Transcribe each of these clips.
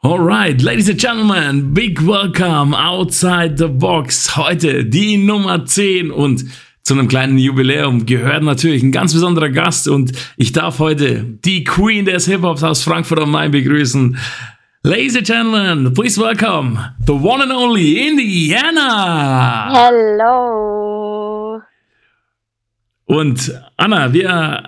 Alright, ladies and gentlemen, big welcome outside the box. Heute die Nummer 10 und zu einem kleinen Jubiläum gehört natürlich ein ganz besonderer Gast und ich darf heute die Queen des Hip-Hops aus Frankfurt am Main begrüßen. Ladies and gentlemen, please welcome the one and only Indiana. Hello. Und Anna, wir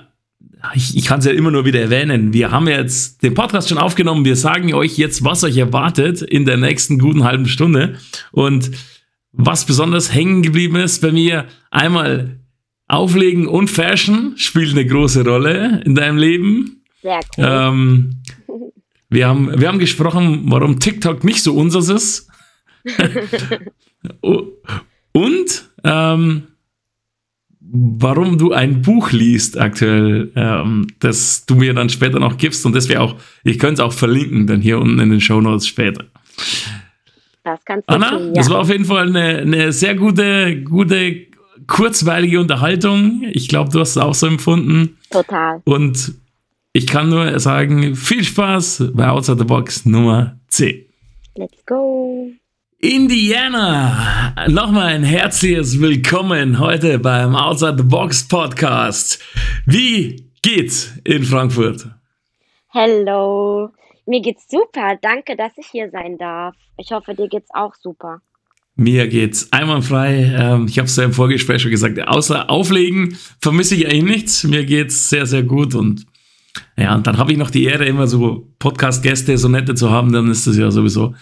ich, ich kann es ja immer nur wieder erwähnen, wir haben jetzt den Podcast schon aufgenommen. Wir sagen euch jetzt, was euch erwartet in der nächsten guten halben Stunde. Und was besonders hängen geblieben ist bei mir, einmal Auflegen und Fashion spielt eine große Rolle in deinem Leben. Sehr cool. Ähm, wir, haben, wir haben gesprochen, warum TikTok nicht so unseres ist. und ähm, warum du ein Buch liest aktuell, ähm, das du mir dann später noch gibst und das wäre auch, ich könnte es auch verlinken, dann hier unten in den Show Notes später. Das kannst du Anna, tun, ja. das war auf jeden Fall eine, eine sehr gute, gute, kurzweilige Unterhaltung. Ich glaube, du hast es auch so empfunden. Total. Und ich kann nur sagen, viel Spaß bei Outside the Box Nummer 10. Let's go. Indiana, nochmal ein herzliches Willkommen heute beim Outside the Box Podcast. Wie geht's in Frankfurt? Hello. Mir geht's super. Danke, dass ich hier sein darf. Ich hoffe, dir geht's auch super. Mir geht's einwandfrei. Ähm, ich habe es ja im Vorgespräch schon gesagt. Außer Auflegen vermisse ich eigentlich nichts. Mir geht's sehr, sehr gut und ja, und dann habe ich noch die Ehre, immer so Podcast-Gäste, so nette zu haben, dann ist das ja sowieso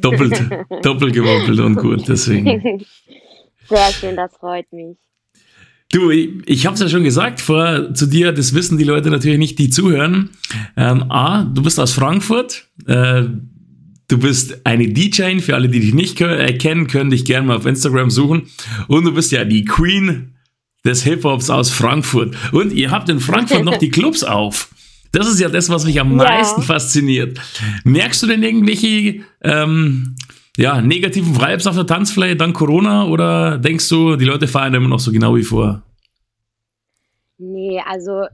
doppelt, doppelt gewoppelt und gut. Deswegen. Sehr schön, das freut mich. Du, ich, ich habe es ja schon gesagt vor zu dir, das wissen die Leute natürlich nicht, die zuhören. Ähm, A, du bist aus Frankfurt. Äh, du bist eine DJ, für alle, die dich nicht äh, kennen, können dich gerne mal auf Instagram suchen. Und du bist ja die Queen des Hip-Hops aus Frankfurt. Und ihr habt in Frankfurt noch die Clubs auf. Das ist ja das, was mich am Ja. meisten fasziniert. Merkst du denn irgendwelche ähm, ja, negativen Vibes auf der Tanzfläche dank Corona oder denkst du, die Leute feiern immer noch so genau wie vor? Nee, also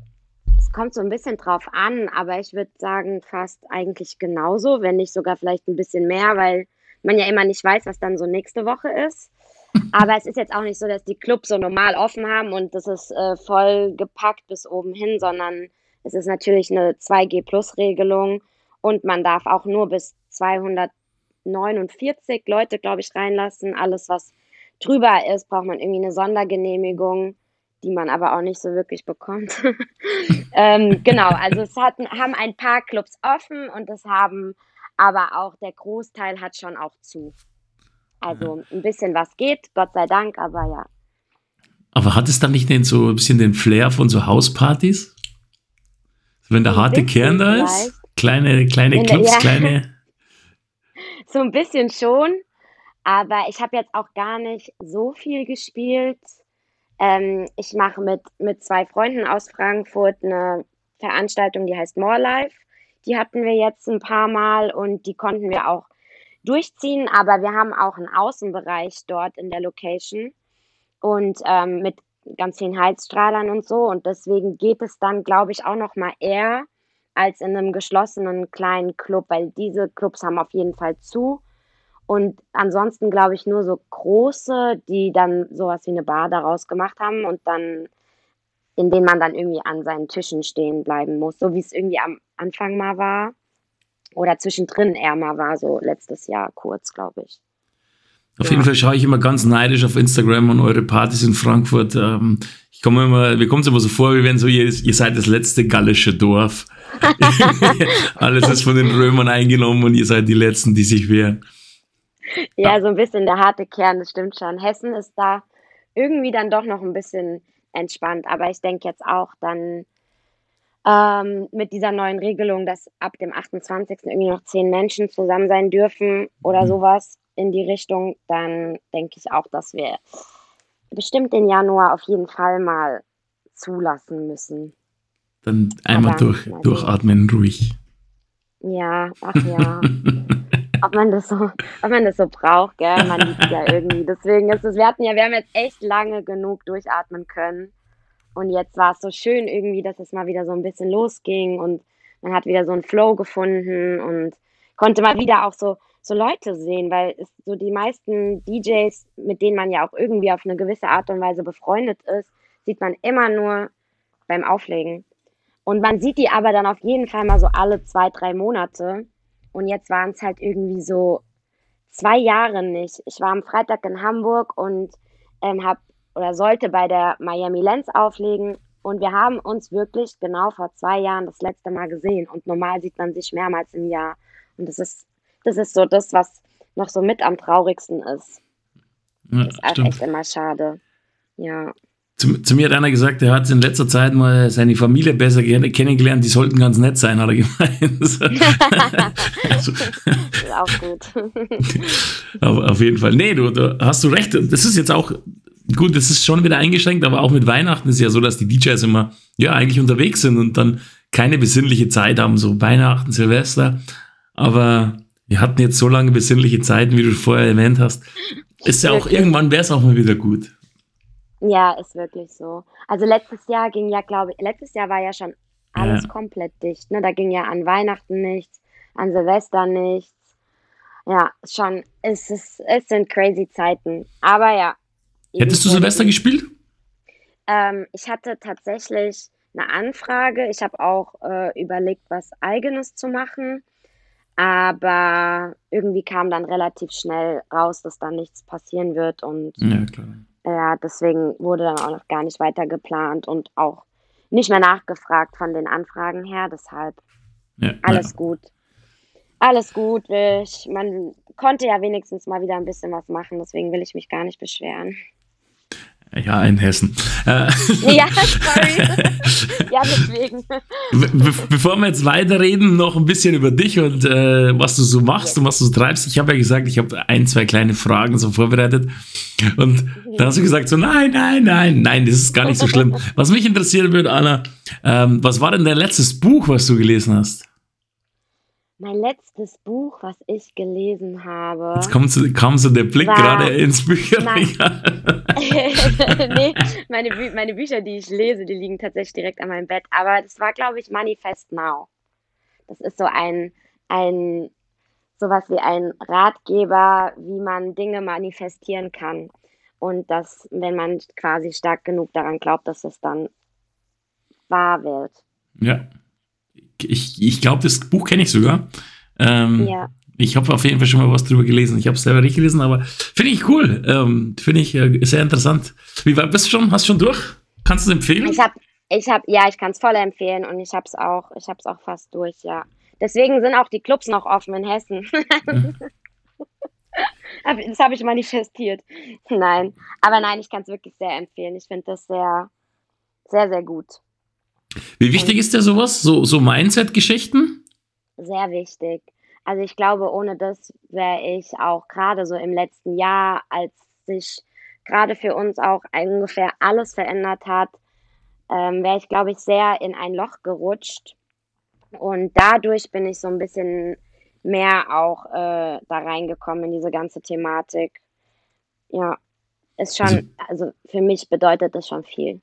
es kommt so ein bisschen drauf an, aber ich würde sagen, fast eigentlich genauso, wenn nicht sogar vielleicht ein bisschen mehr, weil man ja immer nicht weiß, was dann so nächste Woche ist. Aber es ist jetzt auch nicht so, dass die Clubs so normal offen haben und das ist äh, voll gepackt bis oben hin, sondern es ist natürlich eine 2G-Plus-Regelung und man darf auch nur bis 249 Leute, glaube ich, reinlassen. Alles, was drüber ist, braucht man irgendwie eine Sondergenehmigung, die man aber auch nicht so wirklich bekommt. ähm, genau, also es hatten, haben ein paar Clubs offen und es haben aber auch der Großteil hat schon auch zu. Also ein bisschen was geht, Gott sei Dank, aber ja. Aber hat es dann nicht den, so ein bisschen den Flair von so Hauspartys? Wenn der harte Kern da ist? vielleicht. Kleine, kleine Clubs, ja. kleine. So ein bisschen schon, aber ich habe jetzt auch gar nicht so viel gespielt. Ähm, ich mache mit, mit zwei Freunden aus Frankfurt eine Veranstaltung, die heißt More Life. Die hatten wir jetzt ein paar Mal und die konnten wir auch durchziehen, aber wir haben auch einen Außenbereich dort in der Location und ähm, mit ganz vielen Heizstrahlern und so und deswegen geht es dann, glaube ich, auch noch mal eher als in einem geschlossenen kleinen Club, weil diese Clubs haben auf jeden Fall zu. Und ansonsten glaube ich nur so große, die dann sowas wie eine Bar daraus gemacht haben und dann, in denen man dann irgendwie an seinen Tischen stehen bleiben muss, so wie es irgendwie am Anfang mal war. Oder zwischendrin eher mal war, so letztes Jahr kurz, glaube ich. Auf jeden Fall schaue ich immer ganz neidisch auf Instagram und eure Partys in Frankfurt. Ähm, ich komme immer, mir kommt es immer so vor, wie wenn so ihr, ihr seid das letzte gallische Dorf. Alles ist von den Römern eingenommen und ihr seid die Letzten, die sich wehren. Ja, so ein bisschen der harte Kern, das stimmt schon. Hessen ist da irgendwie dann doch noch ein bisschen entspannt. Aber ich denke jetzt auch dann ähm, mit dieser neuen Regelung, dass ab dem 28. irgendwie noch zehn Menschen zusammen sein dürfen oder Mhm. sowas in die Richtung, dann denke ich auch, dass wir bestimmt den Januar auf jeden Fall mal zulassen müssen. Dann einmal Aber, durch, durchatmen, ruhig. Ja, ach ja. ob man das so, ob man das so braucht, gell? Man liebt ja irgendwie. Deswegen ist es, wir hatten ja, wir haben jetzt echt lange genug durchatmen können. Und jetzt war es so schön irgendwie, dass es mal wieder so ein bisschen losging und man hat wieder so einen Flow gefunden und konnte mal wieder auch so, so Leute sehen, weil es so die meisten DJs, mit denen man ja auch irgendwie auf eine gewisse Art und Weise befreundet ist, sieht man immer nur beim Auflegen. Und man sieht die aber dann auf jeden Fall mal so alle zwei, drei Monate. Und jetzt waren es halt irgendwie so zwei Jahre nicht. Ich war am Freitag in Hamburg und ähm, habe oder sollte bei der Miami Lens auflegen und wir haben uns wirklich genau vor zwei Jahren das letzte Mal gesehen. Und normal sieht man sich mehrmals im Jahr. Und das ist, das ist so das, was noch so mit am traurigsten ist. Ja, das ist halt echt immer schade. Ja. Zu, zu, mir hat einer gesagt, er hat in letzter Zeit mal seine Familie besser kennengelernt, die sollten ganz nett sein, hat er gemeint. also, auch gut. auf, auf, jeden Fall. Nee, du, du hast du recht. Das ist jetzt auch gut, das ist schon wieder eingeschränkt, aber auch mit Weihnachten ist ja so, dass die DJs immer ja eigentlich unterwegs sind und dann keine besinnliche Zeit haben, so Weihnachten, Silvester. Aber wir hatten jetzt so lange besinnliche Zeiten, wie du vorher erwähnt hast. Ist ja auch irgendwann wäre es auch mal wieder gut. Ja, ist wirklich so. Also letztes Jahr ging ja, glaube ich, letztes Jahr war ja schon alles ja. komplett dicht. Ne? Da ging ja an Weihnachten nichts, an Silvester nichts. Ja, schon, es, ist, es sind crazy Zeiten. Aber ja, Hättest du Silvester gespielt? Ähm, ich hatte tatsächlich eine Anfrage. Ich habe auch äh, überlegt, was Eigenes zu machen. Aber irgendwie kam dann relativ schnell raus, dass da nichts passieren wird. Und ja, ja, deswegen wurde dann auch noch gar nicht weiter geplant und auch nicht mehr nachgefragt von den Anfragen her. Deshalb ja, alles ja. gut. Alles gut. Ich, man konnte ja wenigstens mal wieder ein bisschen was machen. Deswegen will ich mich gar nicht beschweren. Ja, in Hessen. Äh, ja, sorry. ja, deswegen. Be bevor wir jetzt weiterreden, noch ein bisschen über dich und äh, was du so machst und was du so treibst. Ich habe ja gesagt, ich habe ein, zwei kleine Fragen so vorbereitet. Und da hast du gesagt, so nein, nein, nein, nein, das ist gar nicht so schlimm. Was mich interessieren würde, Anna, ähm, was war denn dein letztes Buch, was du gelesen hast? Mein letztes Buch, was ich gelesen habe. Jetzt kommt so, kam so der Blick war, gerade ins Bücherregal. nee, meine, Bü meine Bücher, die ich lese, die liegen tatsächlich direkt an meinem Bett. Aber das war, glaube ich, Manifest Now. Das ist so ein, ein, sowas wie ein Ratgeber, wie man Dinge manifestieren kann. Und dass, wenn man quasi stark genug daran glaubt, dass es dann wahr wird. Ja ich, ich glaube, das Buch kenne ich sogar. Ähm, ja. Ich habe auf jeden Fall schon mal was drüber gelesen. Ich habe es selber nicht gelesen, aber finde ich cool. Ähm, finde ich äh, sehr interessant. Wie weit bist du schon? Hast du schon durch? Kannst du es empfehlen? Ich habe, ich habe, ja, ich kann es voll empfehlen und ich habe es auch, ich habe es auch fast durch, ja. Deswegen sind auch die Clubs noch offen in Hessen. Ja. das habe ich manifestiert. Nein, aber nein, ich kann es wirklich sehr empfehlen. Ich finde das sehr, sehr, sehr gut. Wie wichtig ist dir sowas? So, so Mindset-Geschichten? Sehr wichtig. Also ich glaube, ohne das wäre ich auch gerade so im letzten Jahr, als sich gerade für uns auch ungefähr alles verändert hat, ähm, wäre ich, glaube ich, sehr in ein Loch gerutscht. Und dadurch bin ich so ein bisschen mehr auch äh, da reingekommen in diese ganze Thematik. Ja, ist schon, also, also für mich bedeutet das schon viel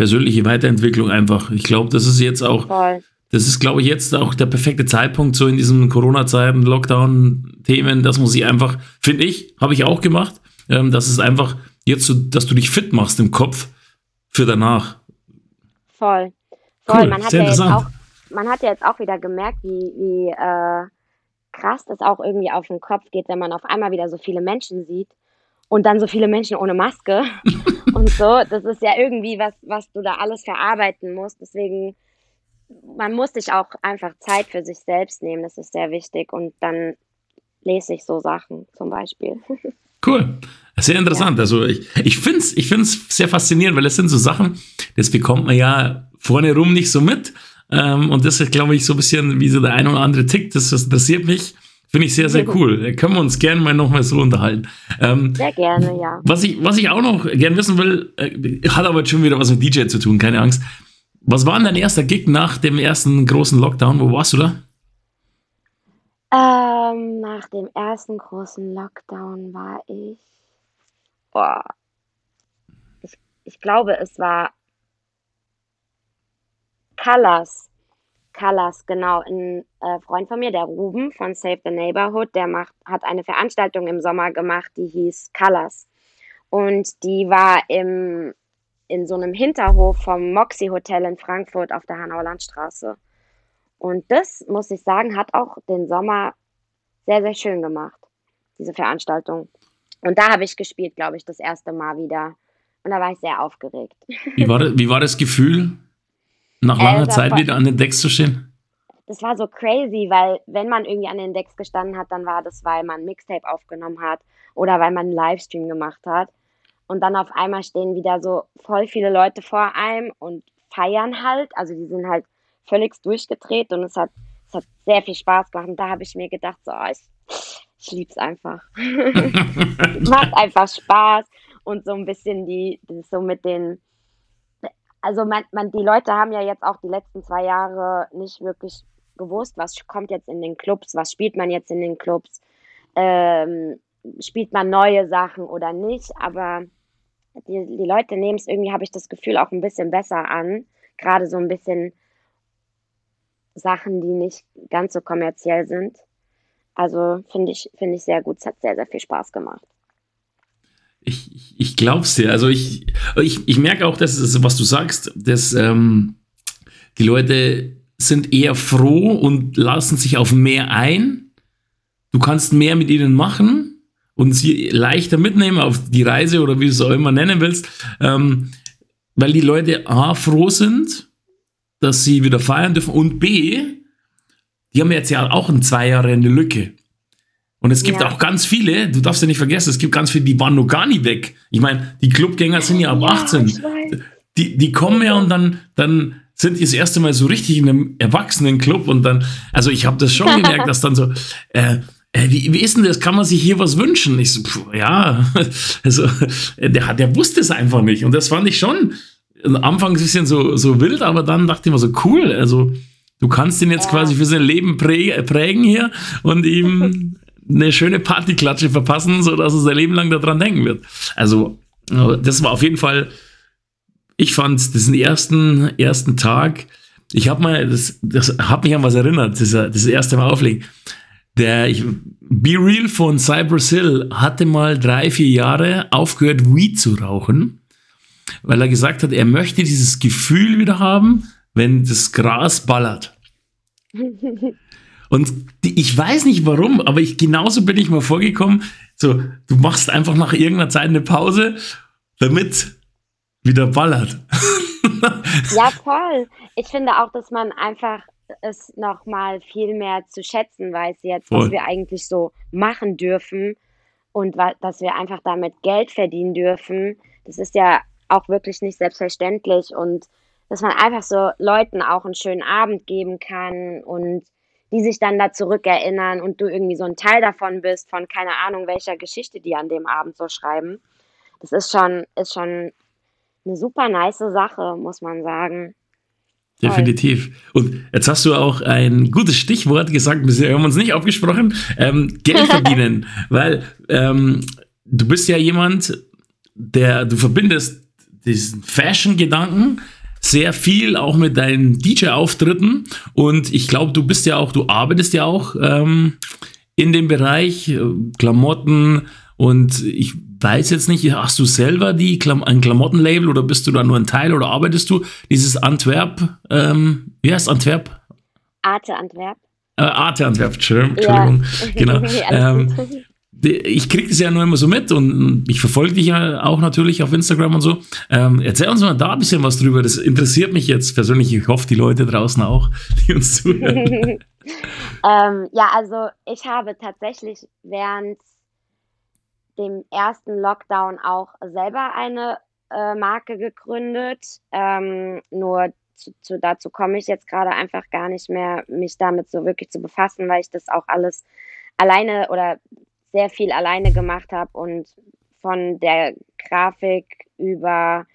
persönliche Weiterentwicklung einfach. Ich glaube, das ist jetzt auch, Voll. das ist, glaube ich, jetzt auch der perfekte Zeitpunkt so in diesen Corona-Zeiten, Lockdown-Themen, dass man sich einfach, finde ich, habe ich auch gemacht, ähm, dass es einfach jetzt so, dass du dich fit machst im Kopf für danach. Voll. Voll. Cool, man, hat ja jetzt auch, man hat ja jetzt auch wieder gemerkt, wie, wie äh, krass das auch irgendwie auf den Kopf geht, wenn man auf einmal wieder so viele Menschen sieht und dann so viele Menschen ohne Maske und so. Das ist ja irgendwie was, was du da alles verarbeiten musst. Deswegen, man muss sich auch einfach Zeit für sich selbst nehmen. Das ist sehr wichtig. Und dann lese ich so Sachen zum Beispiel. Cool. Sehr interessant. Ja. Also ich, ich finde es ich find's sehr faszinierend, weil es sind so Sachen, das bekommt man ja vorne rum nicht so mit. Ähm, und das ist, glaube ich, so ein bisschen, wie so der ein oder andere tickt. Das, das interessiert mich. Finde ich sehr, sehr cool. Da können wir uns gerne mal nochmal so unterhalten. Ähm, sehr gerne, ja. Was ich, was ich auch noch gerne wissen will, äh, hat aber jetzt schon wieder was mit DJ zu tun, keine Angst. Was war denn dein erster Gig nach dem ersten großen Lockdown? Wo warst du da? Ähm, nach dem ersten großen Lockdown war ich. Boah. Ich, ich glaube, es war Colors. Colors, genau. Ein äh, Freund von mir, der Ruben von Save the Neighborhood, der macht, hat eine Veranstaltung im Sommer gemacht, die hieß Colors. Und die war im, in so einem Hinterhof vom Moxie Hotel in Frankfurt auf der Hanauer Landstraße. Und das, muss ich sagen, hat auch den Sommer sehr, sehr schön gemacht, diese Veranstaltung. Und da habe ich gespielt, glaube ich, das erste Mal wieder. Und da war ich sehr aufgeregt. Wie war das, wie war das Gefühl, nach langer äh, Zeit wieder an den Decks zu stehen? Das war so crazy, weil wenn man irgendwie an den Decks gestanden hat, dann war das, weil man ein Mixtape aufgenommen hat oder weil man einen Livestream gemacht hat. Und dann auf einmal stehen wieder so voll viele Leute vor einem und feiern halt. Also die sind halt völlig durchgedreht und es hat, es hat sehr viel Spaß gemacht. Und da habe ich mir gedacht, so, oh, ich, ich liebe es einfach. Macht einfach Spaß und so ein bisschen die, so mit den, also man, man, die Leute haben ja jetzt auch die letzten zwei Jahre nicht wirklich gewusst, was kommt jetzt in den Clubs, was spielt man jetzt in den Clubs, ähm, spielt man neue Sachen oder nicht, aber die, die Leute nehmen es irgendwie, habe ich das Gefühl, auch ein bisschen besser an, gerade so ein bisschen Sachen, die nicht ganz so kommerziell sind. Also finde ich, finde ich sehr gut. Es hat sehr, sehr viel Spaß gemacht. Ich, ich, ich glaube es dir. Also ich, ich, ich merke auch, dass es, was du sagst, dass ähm, die Leute sind eher froh und lassen sich auf mehr ein. Du kannst mehr mit ihnen machen und sie leichter mitnehmen auf die Reise oder wie du es auch immer nennen willst, ähm, weil die Leute A, froh sind, dass sie wieder feiern dürfen und B, die haben jetzt ja auch in zwei Jahre eine Lücke. Und es gibt ja. auch ganz viele, du darfst ja nicht vergessen, es gibt ganz viele, die waren noch gar nicht weg. Ich meine, die Clubgänger sind ja ab ja, 18. Die, die kommen ja und dann, dann sind die das erste Mal so richtig in einem Erwachsenenclub und dann, also ich habe das schon gemerkt, dass dann so, äh, äh, wie, wie ist denn das? Kann man sich hier was wünschen? Ich so, pff, ja, also der, der wusste es einfach nicht. Und das fand ich schon am Anfang ein bisschen so, so wild, aber dann dachte ich mir so, cool, also du kannst ihn jetzt ja. quasi für sein Leben prägen hier und ihm eine schöne Partyklatsche verpassen, sodass er sein Leben lang daran denken wird. Also, das war auf jeden Fall, ich fand diesen ersten, ersten Tag, ich habe mal, das, das hat mich an was erinnert, das, das erste Mal auflegen. Der ich, Be Real von Cypress Hill hatte mal drei, vier Jahre aufgehört, Weed zu rauchen, weil er gesagt hat, er möchte dieses Gefühl wieder haben, wenn das Gras ballert. Und die, ich weiß nicht warum, aber ich genauso bin ich mal vorgekommen. So, du machst einfach nach irgendeiner Zeit eine Pause, damit wieder ballert. ja, voll. Ich finde auch, dass man einfach es nochmal viel mehr zu schätzen weiß jetzt, voll. was wir eigentlich so machen dürfen und dass wir einfach damit Geld verdienen dürfen. Das ist ja auch wirklich nicht selbstverständlich und dass man einfach so Leuten auch einen schönen Abend geben kann und die sich dann da zurückerinnern und du irgendwie so ein Teil davon bist, von keine Ahnung welcher Geschichte die an dem Abend so schreiben. Das ist schon, ist schon eine super nice Sache, muss man sagen. Definitiv. Und jetzt hast du auch ein gutes Stichwort gesagt, wir haben uns nicht aufgesprochen, ähm, Geld verdienen, weil ähm, du bist ja jemand, der, du verbindest diesen Fashion-Gedanken sehr viel auch mit deinen DJ-Auftritten und ich glaube, du bist ja auch, du arbeitest ja auch ähm, in dem Bereich äh, Klamotten und ich weiß jetzt nicht, hast du selber die Klam ein Klamottenlabel oder bist du da nur ein Teil oder arbeitest du dieses Antwerp, ähm, wie heißt Antwerp? Arte Antwerp. Äh, Arte Antwerp, Entschuldigung. Ja. Genau. ähm, ich kriege das ja nur immer so mit und ich verfolge dich ja auch natürlich auf Instagram und so. Ähm, erzähl uns mal da ein bisschen was drüber. Das interessiert mich jetzt persönlich. Ich hoffe, die Leute draußen auch, die uns zuhören. ähm, ja, also ich habe tatsächlich während dem ersten Lockdown auch selber eine äh, Marke gegründet. Ähm, nur zu, zu, dazu komme ich jetzt gerade einfach gar nicht mehr, mich damit so wirklich zu befassen, weil ich das auch alles alleine oder sehr viel alleine gemacht habe und von der Grafik über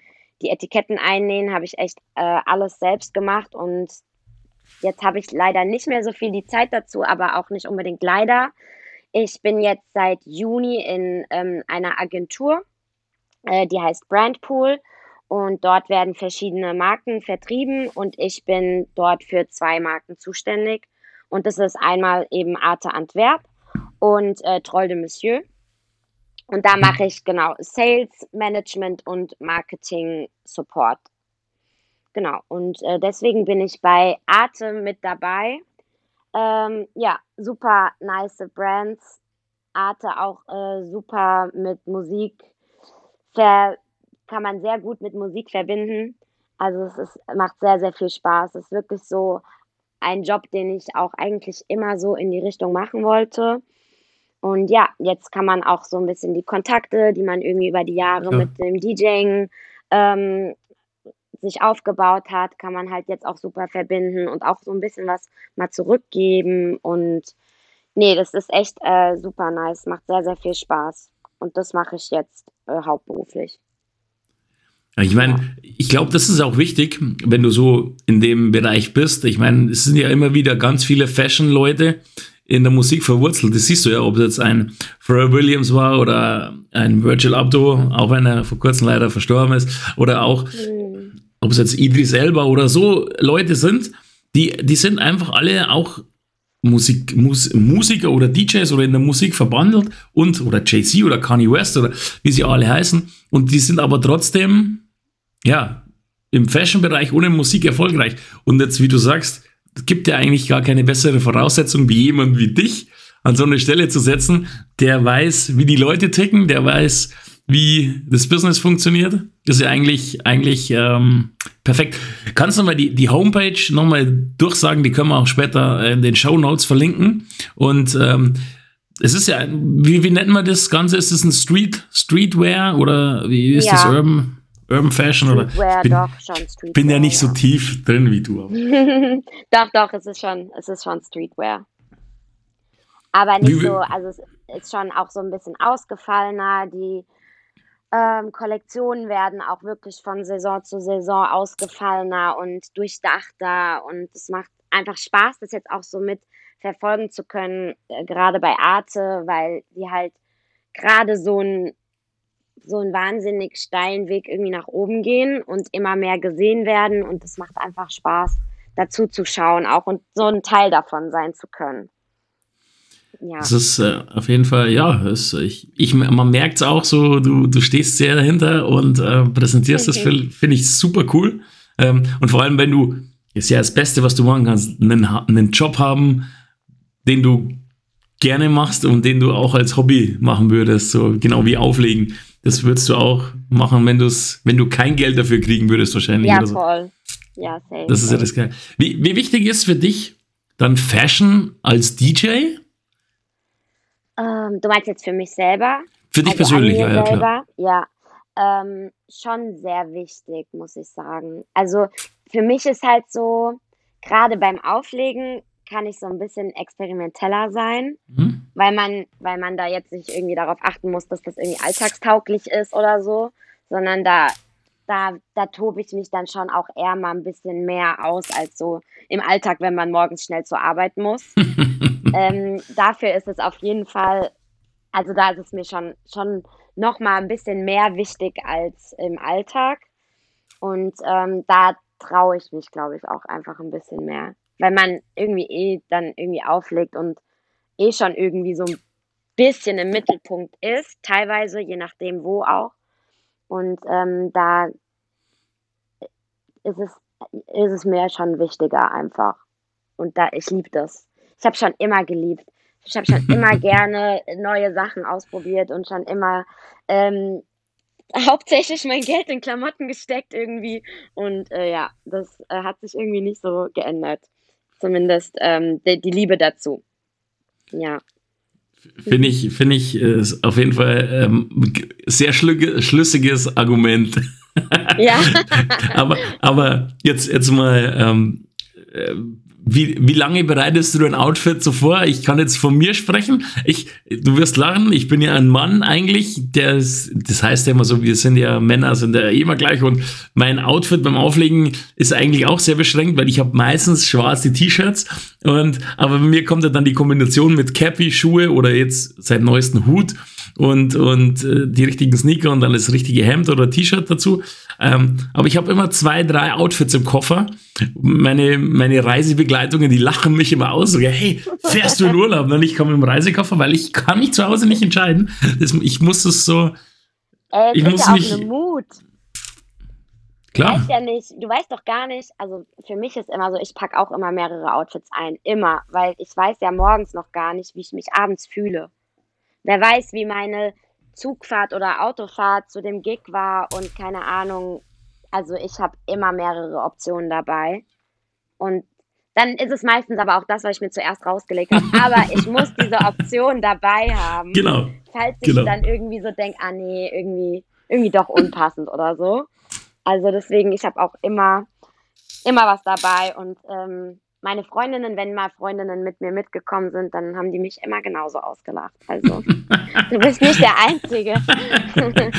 die Etiketten einnähen habe ich echt äh, alles selbst gemacht und jetzt habe ich leider nicht mehr so viel die Zeit dazu, aber auch nicht unbedingt leider. Ich bin jetzt seit Juni in ähm, einer Agentur, äh, die heißt Brandpool Und dort werden verschiedene Marken vertrieben und ich bin dort für zwei Marken zuständig. Und das ist einmal eben Arte Antwerp und äh, Troll de Monsieur. Und da mache ich genau Sales, Management und Marketing Support. Genau. Und äh, deswegen bin ich bei Arte mit dabei. Ähm, ja, super nice Brands. Arte auch äh, super mit Musik. Ver kann man sehr gut mit Musik verbinden. Also es ist, macht sehr, sehr viel Spaß. Es ist wirklich so ein Job, den ich auch eigentlich immer so in die Richtung machen wollte. Und ja, jetzt kann man auch so ein bisschen die Kontakte, die man irgendwie über die Jahre ja. mit dem DJing ähm, sich aufgebaut hat, kann man halt jetzt auch super verbinden und auch so ein bisschen was mal zurückgeben. Und nee, das ist echt äh, super nice, macht sehr, sehr viel Spaß. Und das mache ich jetzt äh, hauptberuflich. Ich meine, ich glaube, das ist auch wichtig, wenn du so in dem Bereich bist. Ich meine, es sind ja immer wieder ganz viele Fashion-Leute in der Musik verwurzelt. Das siehst du ja, ob es jetzt ein Pharrell Williams war oder ein Virgil Abdo, auch wenn er vor kurzem leider verstorben ist, oder auch, mhm. ob es jetzt Idris Elba oder so Leute sind, die, die sind einfach alle auch Musik, Mus, Musiker oder DJs oder in der Musik verbandelt und oder Jay-Z oder Kanye West oder wie sie alle heißen. Und die sind aber trotzdem ja, im Fashion-Bereich ohne Musik erfolgreich. Und jetzt, wie du sagst, gibt ja eigentlich gar keine bessere Voraussetzung, wie jemand wie dich an so eine Stelle zu setzen, der weiß, wie die Leute ticken, der weiß, wie das Business funktioniert. Das ist ja eigentlich, eigentlich ähm, perfekt. Kannst du mal die, die Homepage nochmal durchsagen? Die können wir auch später in den Show Notes verlinken. Und ähm, es ist ja, wie, wie nennt man das Ganze? Ist es ein Street, Streetwear oder wie ist ja. das Urban? Urban Fashion Streetwear, oder? Bin, doch, schon Streetwear. Bin ja nicht so tief drin wie du. doch, doch, es ist schon, es ist schon Streetwear. Aber nicht wie, so, also es ist schon auch so ein bisschen ausgefallener. Die ähm, Kollektionen werden auch wirklich von Saison zu Saison ausgefallener und durchdachter und es macht einfach Spaß, das jetzt auch so mit verfolgen zu können, äh, gerade bei Arte, weil die halt gerade so ein so einen wahnsinnig steilen Weg irgendwie nach oben gehen und immer mehr gesehen werden. Und es macht einfach Spaß, dazu zu schauen auch und so ein Teil davon sein zu können. Ja. Das ist äh, auf jeden Fall, ja, es, ich, ich, man merkt es auch so, du, du stehst sehr dahinter und äh, präsentierst okay. das, finde ich super cool. Ähm, und vor allem, wenn du, ist ja das Beste, was du machen kannst, einen, einen Job haben, den du gerne machst und den du auch als Hobby machen würdest, so genau wie Auflegen. Das würdest du auch machen, wenn, du's, wenn du kein Geld dafür kriegen würdest, wahrscheinlich. Ja, so. voll. Ja, safe. Das ist ja das Geile. Wie, wie wichtig ist für dich dann Fashion als DJ? Ähm, du meinst jetzt für mich selber? Für dich also persönlich, ja, ja, klar. Ja, ähm, schon sehr wichtig, muss ich sagen. Also für mich ist halt so, gerade beim Auflegen kann ich so ein bisschen experimenteller sein, mhm. Weil man, weil man da jetzt nicht irgendwie darauf achten muss, dass das irgendwie alltagstauglich ist oder so, sondern da, da, da tobe ich mich dann schon auch eher mal ein bisschen mehr aus als so im Alltag, wenn man morgens schnell zur Arbeit muss. ähm, dafür ist es auf jeden Fall, also da ist es mir schon, schon noch mal ein bisschen mehr wichtig als im Alltag. Und ähm, da traue ich mich, glaube ich, auch einfach ein bisschen mehr weil man irgendwie eh dann irgendwie auflegt und eh schon irgendwie so ein bisschen im Mittelpunkt ist, teilweise, je nachdem wo auch. Und ähm, da ist es, ist es mir schon wichtiger einfach. Und da, ich liebe das. Ich habe schon immer geliebt. Ich habe schon immer gerne neue Sachen ausprobiert und schon immer ähm, hauptsächlich mein Geld in Klamotten gesteckt irgendwie. Und äh, ja, das äh, hat sich irgendwie nicht so geändert zumindest ähm, die, die, Liebe dazu. Ja. Finde ich, finde ich ist auf jeden Fall ähm, sehr schlüssiges Argument. Ja. aber, aber jetzt, jetzt mal, ähm, äh, wie, wie lange bereitest du dein Outfit so vor? Ich kann jetzt von mir sprechen. Ich, du wirst lachen, ich bin ja ein Mann eigentlich, der ist, das heißt ja immer so, wir sind ja Männer, sind ja immer gleich und mein Outfit beim Auflegen ist eigentlich auch sehr beschränkt, weil ich habe meistens schwarze T-Shirts und aber bei mir kommt ja dann die Kombination mit Cappy, Schuhe oder jetzt seit neuestem Hut und, und äh, die richtigen Sneaker und dann das richtige Hemd oder T-Shirt dazu. Ähm, aber ich habe immer zwei, drei Outfits im Koffer. Meine, meine Reisebegleitungen, die lachen mich immer aus. So, hey, fährst du in Urlaub? Und ich komme im Reisekoffer, weil ich kann mich zu Hause nicht entscheiden. Das, ich muss es so. Ey, es ich muss ja auch mich. Mut. Du Klar. weißt ja nicht, du weißt doch gar nicht, also für mich ist immer so, ich packe auch immer mehrere Outfits ein, immer, weil ich weiß ja morgens noch gar nicht, wie ich mich abends fühle. Wer weiß, wie meine Zugfahrt oder Autofahrt zu dem Gig war und keine Ahnung. Also ich habe immer mehrere Optionen dabei. Und dann ist es meistens aber auch das, was ich mir zuerst rausgelegt habe. Aber ich muss diese Option dabei haben, Genau. falls ich Genau. dann irgendwie so denke, ah nee, irgendwie, irgendwie doch unpassend oder so. Also deswegen, ich habe auch immer, immer was dabei. Und ähm, meine Freundinnen, wenn mal Freundinnen mit mir mitgekommen sind, dann haben die mich immer genauso ausgelacht. Also du bist nicht der Einzige.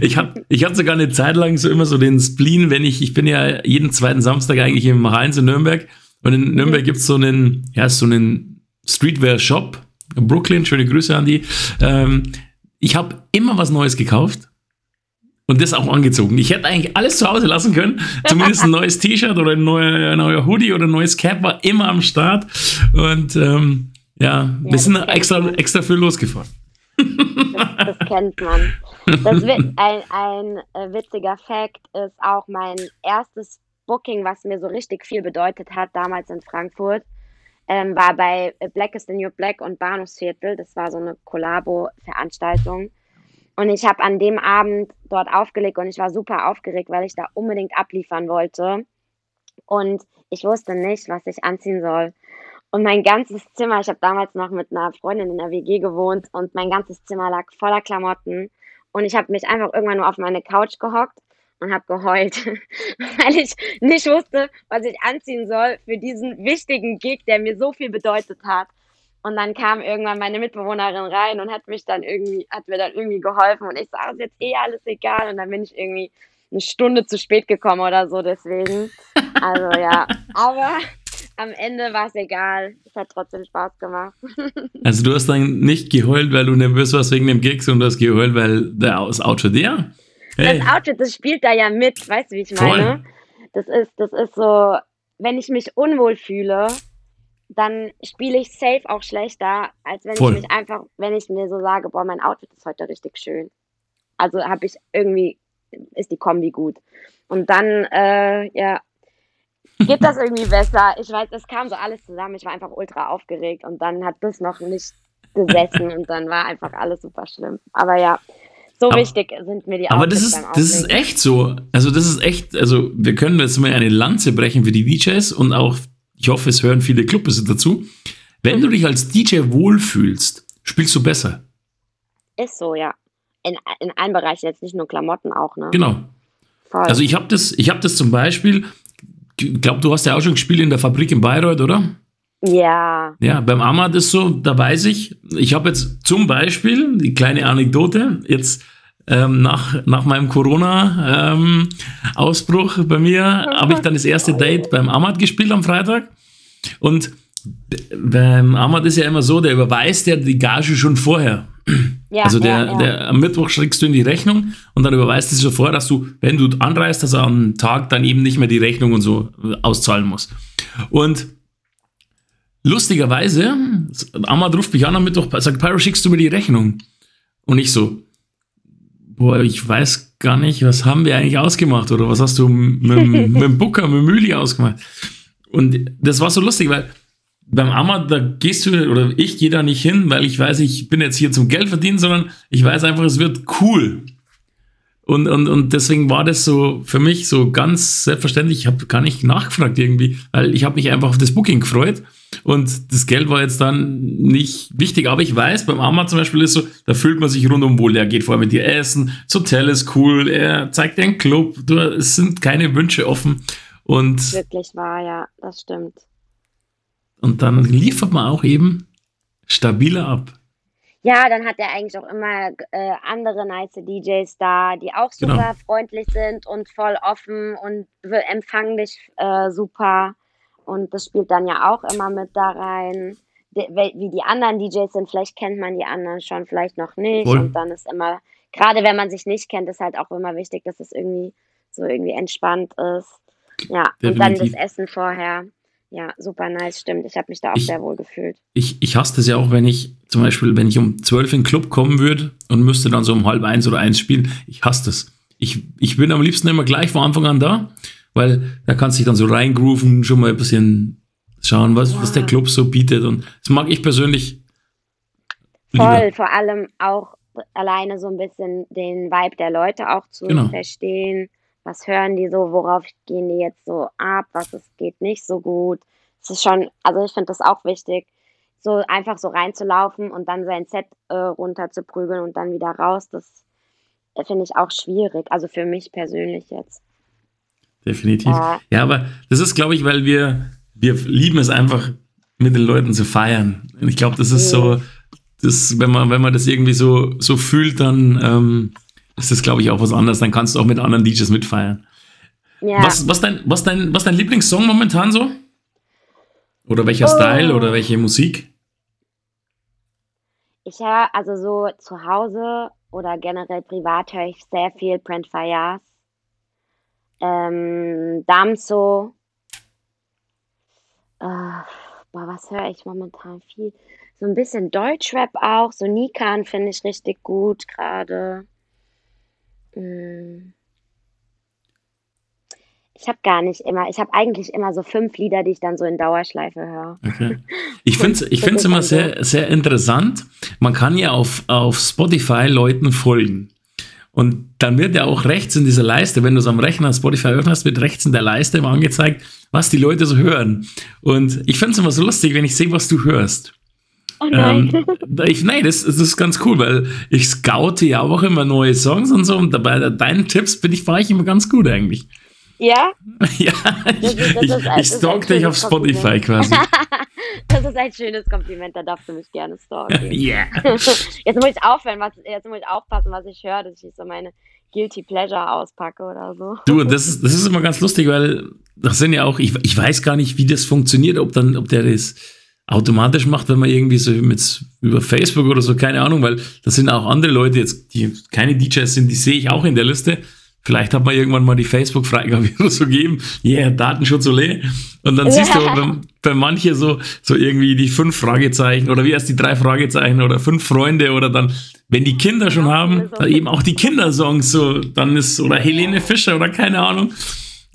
Ich, hab, ich hatte sogar eine Zeit lang so immer so den Spleen, wenn ich, ich bin ja jeden zweiten Samstag eigentlich im Heinz in Nürnberg und in Nürnberg gibt es so einen, ja, so einen Streetwear-Shop in Brooklyn, schöne Grüße an die. Ähm, ich habe immer was Neues gekauft und das auch angezogen. Ich hätte eigentlich alles zu Hause lassen können, zumindest ein neues T-Shirt oder ein neuer, ein neuer Hoodie oder ein neues Cap war immer am Start und ähm, ja, wir sind extra, extra viel losgefahren. Das, das kennt man. Das wi- ein, ein äh, witziger Fact ist auch mein erstes Booking, was mir so richtig viel bedeutet hat, damals in Frankfurt, ähm, war bei Black is the New Black und Bahnhofsviertel. Das war so eine Kollabo-Veranstaltung. Und ich habe an dem Abend dort aufgelegt und ich war super aufgeregt, weil ich da unbedingt abliefern wollte. Und ich wusste nicht, was ich anziehen soll. Und mein ganzes Zimmer, ich habe damals noch mit einer Freundin in der WG gewohnt und mein ganzes Zimmer lag voller Klamotten. Und ich habe mich einfach irgendwann nur auf meine Couch gehockt und habe geheult, weil ich nicht wusste, was ich anziehen soll für diesen wichtigen Gig, der mir so viel bedeutet hat. Und dann kam irgendwann meine Mitbewohnerin rein und hat mich dann irgendwie, hat mir dann irgendwie geholfen und ich sage, ist jetzt eh alles egal. Und dann bin ich irgendwie eine Stunde zu spät gekommen oder so, deswegen. Also ja, aber am Ende war es egal. Es hat trotzdem Spaß gemacht. Also du hast dann nicht geheult, weil du nervös warst wegen dem Gig, sondern du hast geheult, weil der das Outfit, ja. Hey, Das Outfit, das spielt da ja mit, weißt du, wie ich Voll. meine? Das ist, das ist so, wenn ich mich unwohl fühle, dann spiele ich safe auch schlechter, als wenn Voll. ich mich einfach, wenn ich mir so sage, boah, mein Outfit ist heute richtig schön. Also habe ich irgendwie, ist die Kombi gut. Und dann, äh, ja, geht das irgendwie besser. Ich weiß, es kam so alles zusammen. Ich war einfach ultra aufgeregt und dann hat das noch nicht gesessen und dann war einfach alles super schlimm. Aber ja, so Aber- wichtig sind mir die aber das ist, das ist echt so. Also das ist echt, also wir können jetzt mal eine Lanze brechen für die DJs und auch, ich hoffe, es hören viele Clubbesitzer dazu. Wenn du dich als DJ wohlfühlst, spielst du besser. Ist so, ja. In, in allen Bereichen, jetzt nicht nur Klamotten auch, ne? Genau. Voll. Also ich habe das, ich habe das zum Beispiel, ich glaube, du hast ja auch schon gespielt in der Fabrik in Bayreuth, oder? ja. Ja, beim Ahmad ist so, da weiß ich, ich habe jetzt zum Beispiel, die kleine Anekdote, jetzt ähm, nach, nach meinem Corona-Ausbruch bei mir, habe ich dann das erste Date beim Ahmad gespielt am Freitag. Und beim Ahmad ist ja immer so, der überweist ja die Gage schon vorher. ja also der, ja, ja. der am Mittwoch schreibst du in die Rechnung und dann überweist es schon vor, dass du, wenn du anreist, dass er am Tag dann eben nicht mehr die Rechnung und so auszahlen muss. Und lustigerweise, Ahmad ruft mich an am Mittwoch, sagt, Pyro, schickst du mir die Rechnung? Und ich so, boah, ich weiß gar nicht, was haben wir eigentlich ausgemacht oder was hast du mit, mit dem Booker, mit Müli ausgemacht? Und das war so lustig, weil beim Ahmad, da gehst du, oder ich gehe da nicht hin, weil ich weiß, ich bin jetzt hier zum Geld verdienen, sondern ich weiß einfach, es wird cool. Und, und, und deswegen war das so für mich so ganz selbstverständlich. Ich habe gar nicht nachgefragt irgendwie, weil ich habe mich einfach auf das Booking gefreut. Und das Geld war jetzt dann nicht wichtig, aber ich weiß, beim Ahmad zum Beispiel ist so, da fühlt man sich rundum wohl. Er geht vorher mit dir essen, das Hotel ist cool, er zeigt dir einen Club, du, es sind keine Wünsche offen. Und Wirklich wahr, ja, das stimmt. Und dann liefert man auch eben stabiler ab. Ja, dann hat er eigentlich auch immer äh, andere nice DJs da, die auch Genau. super freundlich sind und voll offen und empfangen dich äh, super. Und das spielt dann ja auch immer mit da rein. wie die anderen DJs sind. Vielleicht kennt man die anderen schon, vielleicht noch nicht. Voll. Und dann ist immer, gerade wenn man sich nicht kennt, ist halt auch immer wichtig, dass es irgendwie so irgendwie entspannt ist. Ja, und dann das Definitiv. Essen vorher. Ja, super nice, stimmt. Ich habe mich da auch Ich- sehr wohl gefühlt. Ich, ich hasse das ja auch, wenn ich zum Beispiel, wenn ich um 12 in den Club kommen würde und müsste dann so um halb eins oder eins spielen. Ich hasse das. Ich, ich bin am liebsten immer gleich von Anfang an da, weil da kannst du dich dann so reingrooven, schon mal ein bisschen schauen, was, was der Ja. Club so bietet. Und das mag ich persönlich lieber. Voll, vor allem auch alleine so ein bisschen den Vibe der Leute auch zu Genau. verstehen. Was hören die so, worauf gehen die jetzt so ab, was es geht nicht so gut. Es ist schon, also ich finde das auch wichtig, so einfach so reinzulaufen und dann sein Set äh, runter zu prügeln und dann wieder raus. Das äh, finde ich auch schwierig, also für mich persönlich jetzt. Definitiv. Ja. Ja, aber das ist, glaube ich, weil wir, wir lieben es einfach, mit den Leuten zu feiern. Und ich glaube, das ist so, das, wenn man, wenn man das irgendwie so, so fühlt, dann ähm, ist das, glaube ich, auch was anderes. Dann kannst du auch mit anderen DJs mitfeiern. Ja, Was, was, dein, was, dein, was dein Lieblingssong momentan so? Oder welcher Oh. Style oder welche Musik? ich höre also so zu Hause oder generell privat höre ich sehr viel Brent Fayaz, ähm, Damso. Äh, boah, was höre ich momentan viel? So ein bisschen Deutschrap auch. So Nikan finde ich richtig gut gerade. Mm. Ich habe gar nicht immer, ich habe eigentlich immer so fünf Lieder, die ich dann so in Dauerschleife höre. Okay. Ich finde es ich find's immer sehr, sehr interessant. Man kann ja auf, auf Spotify Leuten folgen. Und dann wird ja auch rechts in dieser Leiste, wenn du es am Rechner Spotify öffnest, wird rechts in der Leiste immer angezeigt, was die Leute so hören. Und ich finde es immer so lustig, wenn ich sehe, was du hörst. Oh nein. Ähm, ich, nein, das, das ist ganz cool, weil ich scoute ja auch immer neue Songs und so und dabei deinen Tipps bin ich, war ich immer ganz gut eigentlich. ja? ja, Das ich, ist- das ich, ist ich stalk dich auf Spotify Kompliment. quasi. Das ist ein schönes Kompliment, da darfst du mich gerne stalken. yeah. Jetzt muss ich aufhören, was, jetzt muss ich aufpassen, was ich höre, dass ich so meine Guilty Pleasure auspacke oder so. Du, das ist, das ist immer ganz lustig, weil das sind ja auch, ich, ich weiß gar nicht, wie das funktioniert, ob dann, ob der das automatisch macht, wenn man irgendwie so mit über Facebook oder so, keine Ahnung, weil das sind auch andere Leute jetzt, die keine DJs sind, die sehe ich auch in der Liste. Vielleicht hat man irgendwann mal die Facebook-Freigabe oder so gegeben. Yeah, Datenschutz ole. Und dann siehst du bei, bei manche so, so irgendwie die fünf Fragezeichen oder wie erst die drei Fragezeichen oder fünf Freunde oder dann, wenn die Kinder schon haben, dann eben auch die Kindersongs so, dann ist, oder Helene Fischer oder keine Ahnung.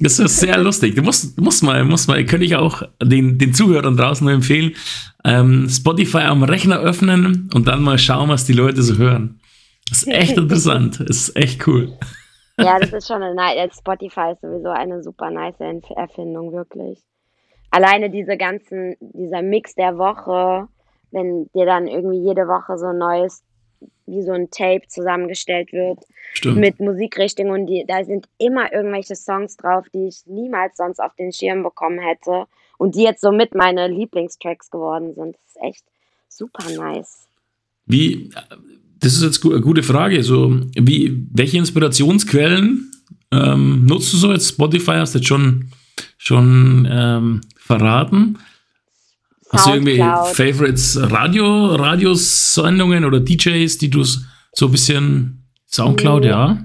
Das ist sehr lustig. Du musst, musst mal, musst mal, könnte ich auch den, den Zuhörern draußen nur empfehlen, ähm, Spotify am Rechner öffnen und dann mal schauen, was die Leute so hören. Das ist echt interessant. Das ist echt cool. Ja, das ist schon eine. Spotify ist sowieso eine super nice Erf- Erfindung, wirklich. Alleine diese ganzen, dieser Mix der Woche, wenn dir dann irgendwie jede Woche so ein neues, wie so ein Tape zusammengestellt wird Stimmt. mit Musikrichtungen und die, da sind immer irgendwelche Songs drauf, die ich niemals sonst auf den Schirm bekommen hätte und die jetzt so mit meine Lieblingstracks geworden sind. Das ist echt super nice. Wie, das ist jetzt eine gute Frage. So, wie, welche Inspirationsquellen ähm, nutzt du so jetzt? Spotify hast du jetzt schon, schon ähm, verraten. Hast du irgendwie. Favorites Radio, Radiosendungen oder DJs, die du so ein bisschen Soundcloud, Nee. ja?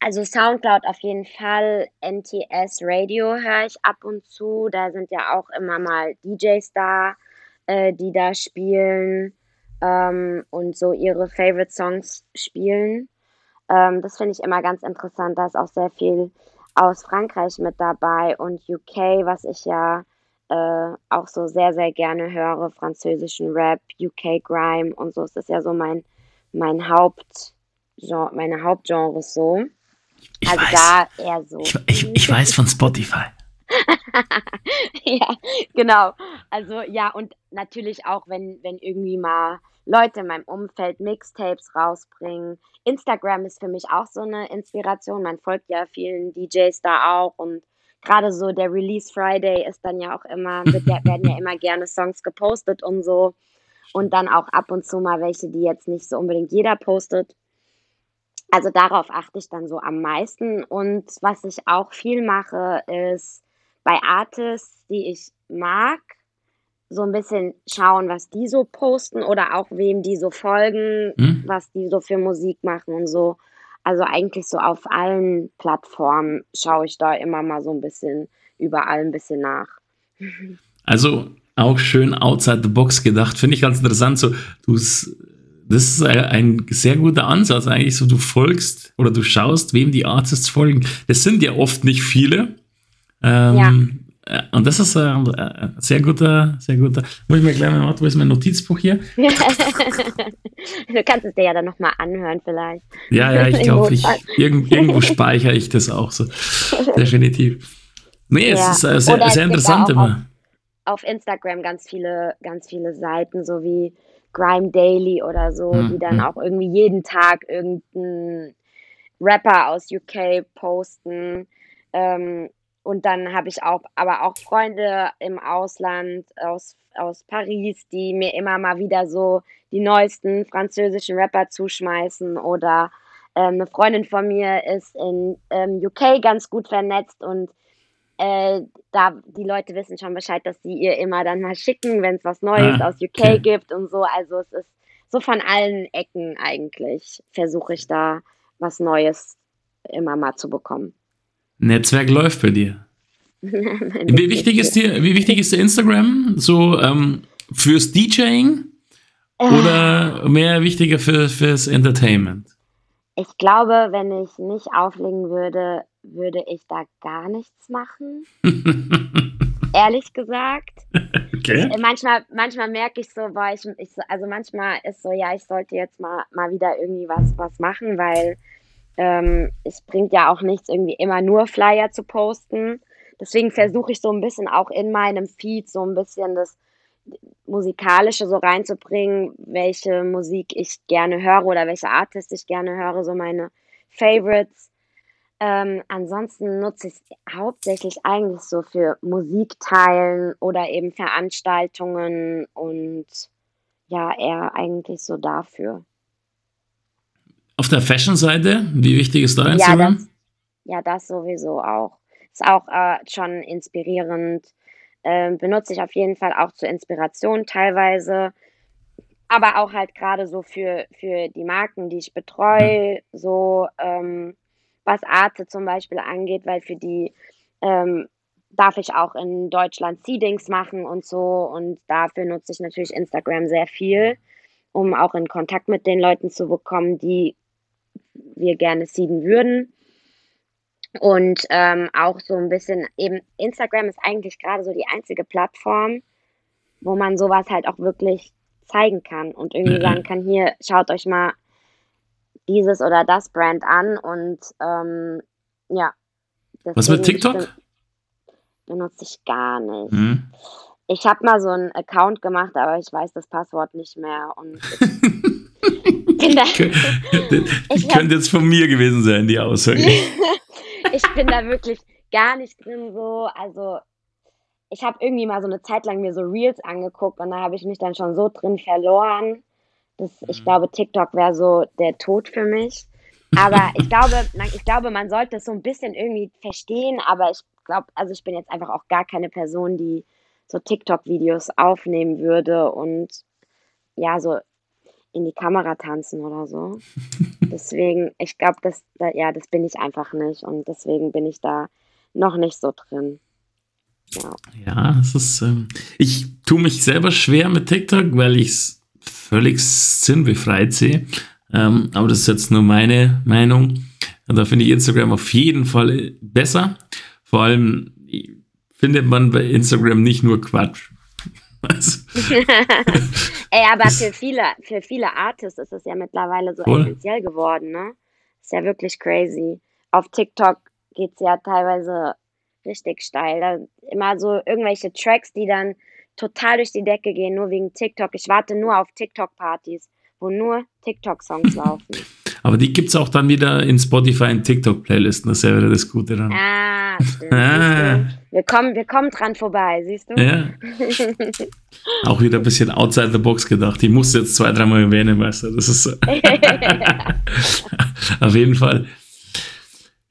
Also Soundcloud auf jeden Fall, NTS Radio höre ich ab und zu. Da sind ja auch immer mal DJs da, äh, die da spielen ähm, und so ihre Favorite Songs spielen. Ähm, das finde ich immer ganz interessant. Da ist auch sehr viel aus Frankreich mit dabei und UK, was ich ja äh, auch so sehr, sehr gerne höre. Französischen Rap, UK Grime und so. Das ist ja so mein, mein Haupt, meine Hauptgenres so. Ich also weiß. da eher so. Ich, ich, ich weiß von Spotify. ja, genau. Also ja, und natürlich auch, wenn, wenn irgendwie mal Leute in meinem Umfeld Mixtapes rausbringen. Instagram ist für mich auch so eine Inspiration. Man folgt ja vielen DJs da auch und gerade so der Release Friday ist dann ja auch immer, wird werden ja immer gerne Songs gepostet und so. Und dann auch ab und zu mal welche, die jetzt nicht so unbedingt jeder postet. Also darauf achte ich dann so am meisten. Und was ich auch viel mache, ist bei Artists, die ich mag, so ein bisschen schauen, was die so posten oder auch wem die so folgen, Hm? was die so für Musik machen und so. Also eigentlich so auf allen Plattformen schaue ich da immer mal so ein bisschen überall ein bisschen nach. Also auch schön outside the box gedacht. Finde ich ganz interessant. So, das ist ein sehr guter Ansatz eigentlich. So, du folgst oder du schaust, wem die Artists folgen. Das sind ja oft nicht viele. Ähm, ja. Und das ist ein äh, sehr guter, sehr guter. Muss ich mir gleich mal, wo ist mein Notizbuch hier? du kannst es dir ja dann nochmal anhören, vielleicht. Ja, ja, ich glaube, ich, irgend, irgendwo speichere ich das auch so. Definitiv. Nee, es ja. ist äh, sehr, sehr interessant immer. Auf, auf, Instagram ganz viele, ganz viele Seiten, so wie Grime Daily oder so, hm, die dann hm. auch irgendwie jeden Tag irgendeinen Rapper aus UK posten. Ähm, und dann habe ich auch, aber auch Freunde im Ausland, aus, aus Paris, die mir immer mal wieder so die neuesten französischen Rapper zuschmeißen. Oder ähm, eine Freundin von mir ist in ähm, UK ganz gut vernetzt und äh, da die Leute wissen schon Bescheid, dass sie ihr immer dann mal schicken, wenn es was Neues ah, aus UK okay. gibt und so. Also es ist so von allen Ecken eigentlich versuche ich da was Neues immer mal zu bekommen. Netzwerk läuft bei dir. wie wichtig ist dir, wie wichtig ist dir Instagram? So ähm, fürs DJing oder mehr wichtiger für, fürs Entertainment? Ich glaube, wenn ich nicht auflegen würde, würde ich da gar nichts machen. Ehrlich gesagt. Okay. Ich, manchmal, manchmal merke ich so, weil ich, ich, also manchmal ist so, ja, ich sollte jetzt mal, mal wieder irgendwie was, was machen, weil ähm, es bringt ja auch nichts, irgendwie immer nur Flyer zu posten. Deswegen versuche ich so ein bisschen auch in meinem Feed so ein bisschen das Musikalische so reinzubringen, welche Musik ich gerne höre oder welche Artist ich gerne höre, so meine Favorites. Ähm, ansonsten nutze ich es hauptsächlich eigentlich so für Musikteilen oder eben Veranstaltungen und ja, eher eigentlich so dafür. Auf der Fashion-Seite, wie wichtig ist da Instagram? Ja, das, ja, das sowieso auch. Ist auch äh, schon inspirierend. Ähm, benutze ich auf jeden Fall auch zur Inspiration teilweise. Aber auch halt gerade so für, für die Marken, die ich betreue, so ähm, was Arte zum Beispiel angeht, weil für die ähm, darf ich auch in Deutschland Seedings machen und so. Und dafür nutze ich natürlich Instagram sehr viel, um auch in Kontakt mit den Leuten zu bekommen, die wir gerne seeden würden. Und ähm, auch so ein bisschen eben, Instagram ist eigentlich gerade so die einzige Plattform, wo man sowas halt auch wirklich zeigen kann und irgendwie mhm. sagen kann, hier, schaut euch mal dieses oder das Brand an und ähm, ja. Was mit TikTok? Benutze ich gar nicht. Mhm. Ich habe mal so einen Account gemacht, aber ich weiß das Passwort nicht mehr und bin da. ich könnte jetzt von mir gewesen sein, die Aussage. ich bin da wirklich gar nicht drin so. Also ich habe irgendwie mal so eine Zeit lang mir so Reels angeguckt und da habe ich mich dann schon so drin verloren. dass ich mhm. glaube, TikTok wäre so der Tod für mich. Aber ich glaube, man, ich glaube, man sollte es so ein bisschen irgendwie verstehen, aber ich glaube, also ich bin jetzt einfach auch gar keine Person, die so TikTok-Videos aufnehmen würde und ja, so in die Kamera tanzen oder so. deswegen, ich glaube, das, da, ja, das bin ich einfach nicht und deswegen bin ich da noch nicht so drin. Ja, ja es ist, ähm, ich tue mich selber schwer mit TikTok, weil ich es völlig sinnbefreit sehe. Ähm, aber das ist jetzt nur meine Meinung. Und da finde ich Instagram auf jeden Fall besser. Vor allem findet man bei Instagram nicht nur Quatsch. Also. Ey, aber für viele, für viele Artists ist es ja mittlerweile so Voll. essentiell geworden, ne? Ist ja wirklich crazy. Auf TikTok geht es ja teilweise richtig steil. Da immer so irgendwelche Tracks, die dann total durch die Decke gehen, nur wegen TikTok. Ich warte nur auf TikTok-Partys, wo nur TikTok-Songs laufen. Aber die gibt es auch dann wieder in Spotify in TikTok-Playlisten. Das ist ja wieder das Gute dann. Ah, stimmt. Ah. Wir, kommen, wir kommen dran vorbei, siehst du? Ja. auch wieder ein bisschen outside the box gedacht. Ich muss jetzt zwei, dreimal erwähnen, weißt du. Das ist auf jeden Fall.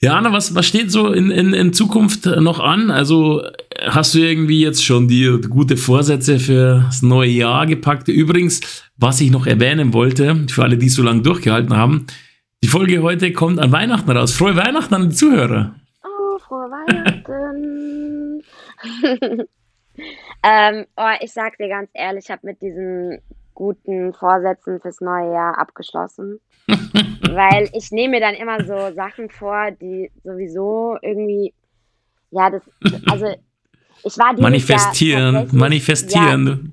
Ja, Anna, was, was steht so in, in, in Zukunft noch an? Also hast du irgendwie jetzt schon die gute Vorsätze für das neue Jahr gepackt? Übrigens, was ich noch erwähnen wollte, für alle, die so lange durchgehalten haben, die Folge heute kommt an Weihnachten raus. Frohe Weihnachten an die Zuhörer. Oh, frohe Weihnachten. ähm, oh, ich sag dir ganz ehrlich, ich habe mit diesen guten Vorsätzen fürs neue Jahr abgeschlossen. weil ich nehme mir dann immer so Sachen vor, die sowieso irgendwie, ja, das, also ich war Manifestieren, manifestieren.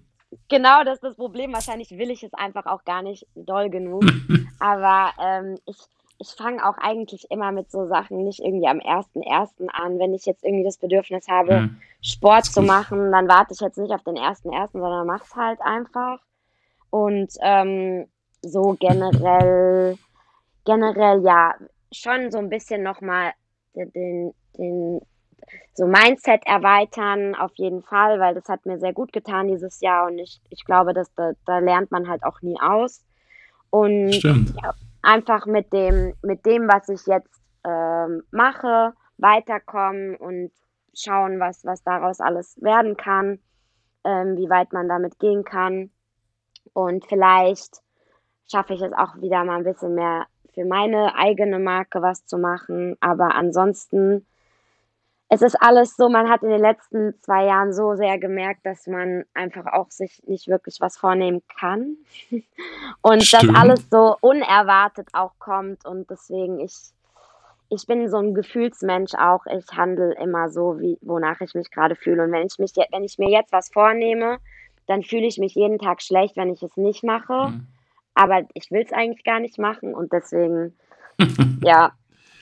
Genau, das ist das Problem. Wahrscheinlich will ich es einfach auch gar nicht doll genug. Aber ähm, ich, ich fange auch eigentlich immer mit so Sachen nicht irgendwie am 1.1. an. Wenn ich jetzt irgendwie das Bedürfnis habe, hm. Sport zu machen, dann warte ich jetzt nicht auf den 1.1., sondern mach's halt einfach. Und ähm, so generell, generell ja, schon so ein bisschen nochmal den, den, so Mindset erweitern, auf jeden Fall, weil das hat mir sehr gut getan dieses Jahr und ich, ich glaube, dass da, da lernt man halt auch nie aus. Und ja, einfach mit dem, mit dem, was ich jetzt ähm, mache, weiterkommen und schauen, was, was daraus alles werden kann, ähm, wie weit man damit gehen kann. Und vielleicht schaffe ich es auch wieder mal ein bisschen mehr für meine eigene Marke was zu machen. Aber ansonsten, es ist alles so, man hat in den letzten zwei Jahren so sehr gemerkt, dass man einfach auch sich nicht wirklich was vornehmen kann. Und Stimmt. dass alles so unerwartet auch kommt. Und deswegen, ich, ich bin so ein Gefühlsmensch auch. Ich handle immer so, wie, wonach ich mich gerade fühle. Und wenn ich, mich, wenn ich mir jetzt was vornehme, dann fühle ich mich jeden Tag schlecht, wenn ich es nicht mache. Mhm. Aber ich will es eigentlich gar nicht machen und deswegen, ja,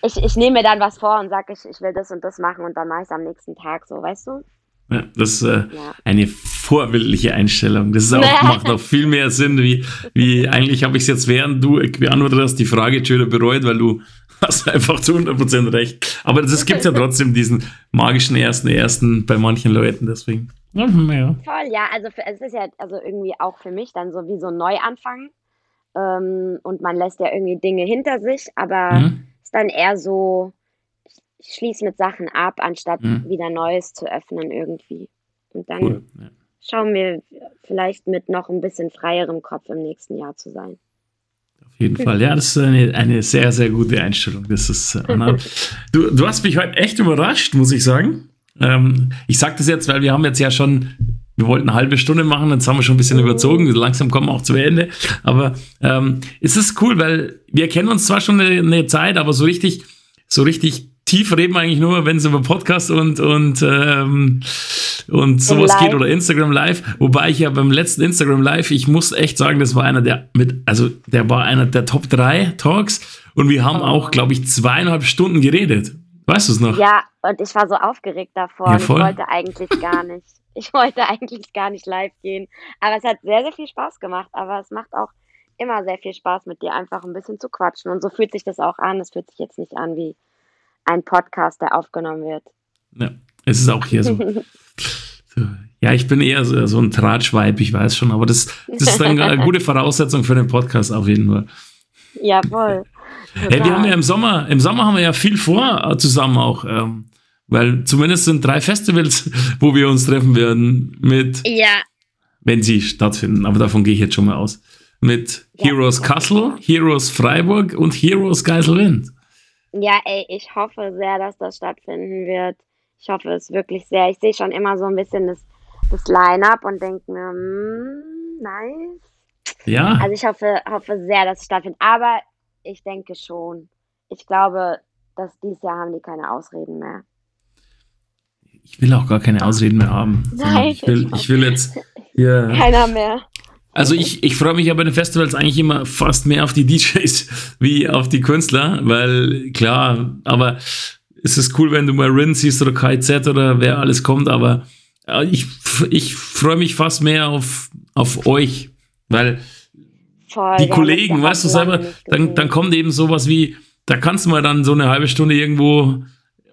ich, ich nehme mir dann was vor und sage, ich, ich will das und das machen und dann mache ich es am nächsten Tag so, weißt du? Ja, das ist äh, ja. eine vorbildliche Einstellung. Das ist auch, macht auch viel mehr Sinn, wie, wie eigentlich habe ich es jetzt, während du beantwortet hast, die Frage schön bereut, weil du hast einfach zu 100% recht. Aber es gibt ja trotzdem diesen magischen ersten ersten bei manchen Leuten, deswegen. Ja. Toll, ja, also für, es ist ja also irgendwie auch für mich dann so wie so ein Neuanfang. Ähm, und man lässt ja irgendwie Dinge hinter sich, aber mhm. Ist dann eher so, ich schließe mit Sachen ab, anstatt mhm. wieder Neues zu öffnen irgendwie. Und dann cool. ja. schauen wir vielleicht mit noch ein bisschen freierem Kopf im nächsten Jahr zu sein. Auf jeden Fall, ja, das ist eine, eine sehr, sehr gute Einstellung. Das ist, Anna, du, du hast mich heute echt überrascht, muss ich sagen. Ähm, ich sage das jetzt, weil wir haben jetzt ja schon, wir wollten eine halbe Stunde machen, jetzt haben wir schon ein bisschen überzogen, langsam kommen wir auch zu Ende. Aber ähm, es ist cool, weil wir kennen uns zwar schon eine, eine Zeit, aber so richtig, so richtig tief reden wir eigentlich nur, wenn es über Podcast und, und, ähm, und sowas geht oder Instagram Live. Wobei ich ja beim letzten Instagram Live, ich muss echt sagen, das war einer der mit, also der war einer der Top 3 Talks und wir haben auch, glaube ich, zweieinhalb Stunden geredet. Weißt du es noch? Ja, und ich war so aufgeregt davor ja, und ich wollte eigentlich gar nicht. Ich wollte eigentlich gar nicht live gehen. Aber es hat sehr, sehr viel Spaß gemacht. Aber es macht auch immer sehr viel Spaß, mit dir einfach ein bisschen zu quatschen. Und so fühlt sich das auch an. Es fühlt sich jetzt nicht an wie ein Podcast, der aufgenommen wird. Ja, es ist auch hier so. Ja, ich bin eher so, so ein Tratschweib, ich weiß schon, aber das, das ist eine gute Voraussetzung für den Podcast auf jeden Fall. Jawohl. Hey, wir haben ja im Sommer, im Sommer haben wir ja viel vor äh, zusammen auch. Ähm, weil zumindest sind drei Festivals, wo wir uns treffen werden mit. Ja. Wenn sie stattfinden, aber davon gehe ich jetzt schon mal aus. Mit ja, Heroes Kassel, Heroes Freiburg und Heroes Geiselwind. Ja, ey, ich hoffe sehr, dass das stattfinden wird. Ich hoffe es wirklich sehr. Ich sehe schon immer so ein bisschen das, das Line-Up und denke mir, mm, nice. Ja. Also ich hoffe, hoffe sehr, dass es stattfindet. Aber ich denke schon. Ich glaube, dass dieses Jahr haben die keine Ausreden mehr. Ich will auch gar keine Ausreden mehr haben. Nein. Ich will, ich will jetzt hier. Keiner mehr. Also ich, ich freue mich ja bei den Festivals eigentlich immer fast mehr auf die DJs wie auf die Künstler, weil klar, aber es ist cool, wenn du mal Rin siehst oder KZ oder wer alles kommt, aber ich, ich freue mich fast mehr auf, auf euch, weil Voll, die Kollegen, weißt du selber, dann, dann kommt eben sowas wie, da kannst du mal dann so eine halbe Stunde irgendwo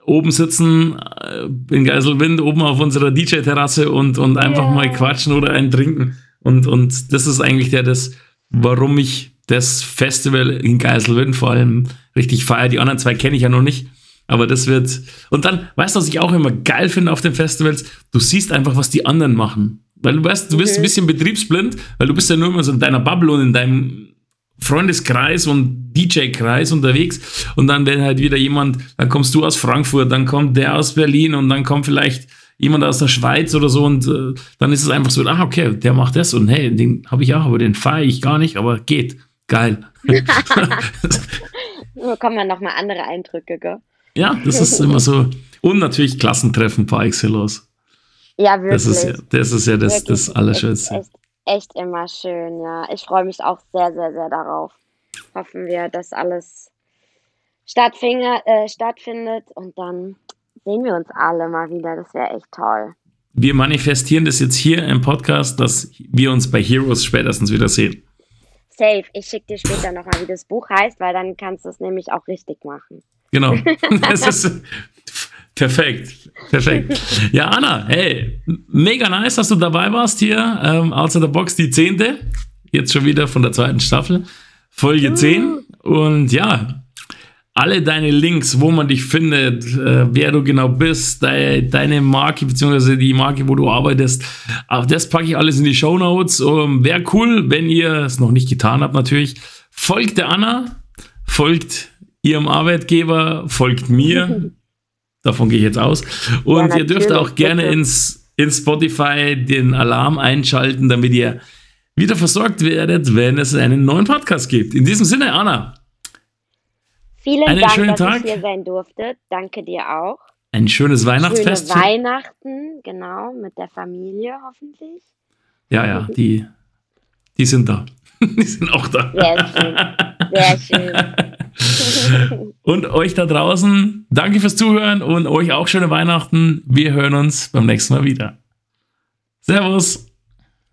oben sitzen, äh, in Geiselwind, oben auf unserer DJ-Terrasse und, und einfach yeah. mal quatschen oder einen trinken. Und, und das ist eigentlich der, das, warum ich das Festival in Geiselwind vor allem richtig feiere. Die anderen zwei kenne ich ja noch nicht. Aber das wird. Und dann, weißt du, was ich auch immer geil finde auf den Festivals? Du siehst einfach, was die anderen machen. Weil du weißt, du bist ein bisschen betriebsblind, weil du bist ja nur immer so in deiner Bubble und in deinem Freundeskreis und DJ-Kreis unterwegs. Und dann, wenn halt wieder jemand, dann kommst du aus Frankfurt, dann kommt der aus Berlin und dann kommt vielleicht jemand aus der Schweiz oder so und äh, dann ist es einfach so, ah, okay, der macht das und hey, den habe ich auch, aber den feiere ich gar nicht, aber geht. Geil. Nur kommen dann nochmal andere Eindrücke, gell? ja, das ist immer so. Und natürlich Klassentreffen par excellence. Ja, wirklich. Das ist ja das, ist ja das, Wirklich. das Allerschönste. echt, echt immer schön, ja. Ich freue mich auch sehr, sehr, sehr darauf. Hoffen wir, dass alles äh, stattfindet und dann sehen wir uns alle mal wieder. Das wäre echt toll. Wir manifestieren das jetzt hier im Podcast, dass wir uns bei Heroes spätestens wieder sehen. Safe. Ich schicke dir später nochmal, wie das Buch heißt, weil dann kannst du es nämlich auch richtig machen. Genau. Das ist perfekt. Perfekt. Ja, Anna, hey, mega nice, dass du dabei warst hier. Ähm, Outside the Box, die zehnte. Jetzt schon wieder von der zweiten Staffel. Folge 10. Und ja, alle deine Links, wo man dich findet, äh, wer du genau bist, de deine Marke, beziehungsweise die Marke, wo du arbeitest, auch das packe ich alles in die Show Notes. Um, Wäre cool, wenn ihr es noch nicht getan habt, natürlich. Folgt der Anna, folgt ihrem Arbeitgeber, folgt mir. Davon gehe ich jetzt aus. Und Ja, ihr dürft auch gerne ins, in Spotify den Alarm einschalten, damit ihr wieder versorgt werdet, wenn es einen neuen Podcast gibt. In diesem Sinne, Anna, Vielen Einen Dank, schönen dass Tag. ich hier sein durfte. Danke dir auch. ein schönes Weihnachtsfest. Schöne Weihnachten, genau, mit der Familie hoffentlich. ja, ja, die, die sind da. Die sind auch da. Sehr schön. Sehr schön. Und euch da draußen, danke fürs Zuhören und euch auch schöne Weihnachten. Wir hören uns beim nächsten Mal wieder. Servus.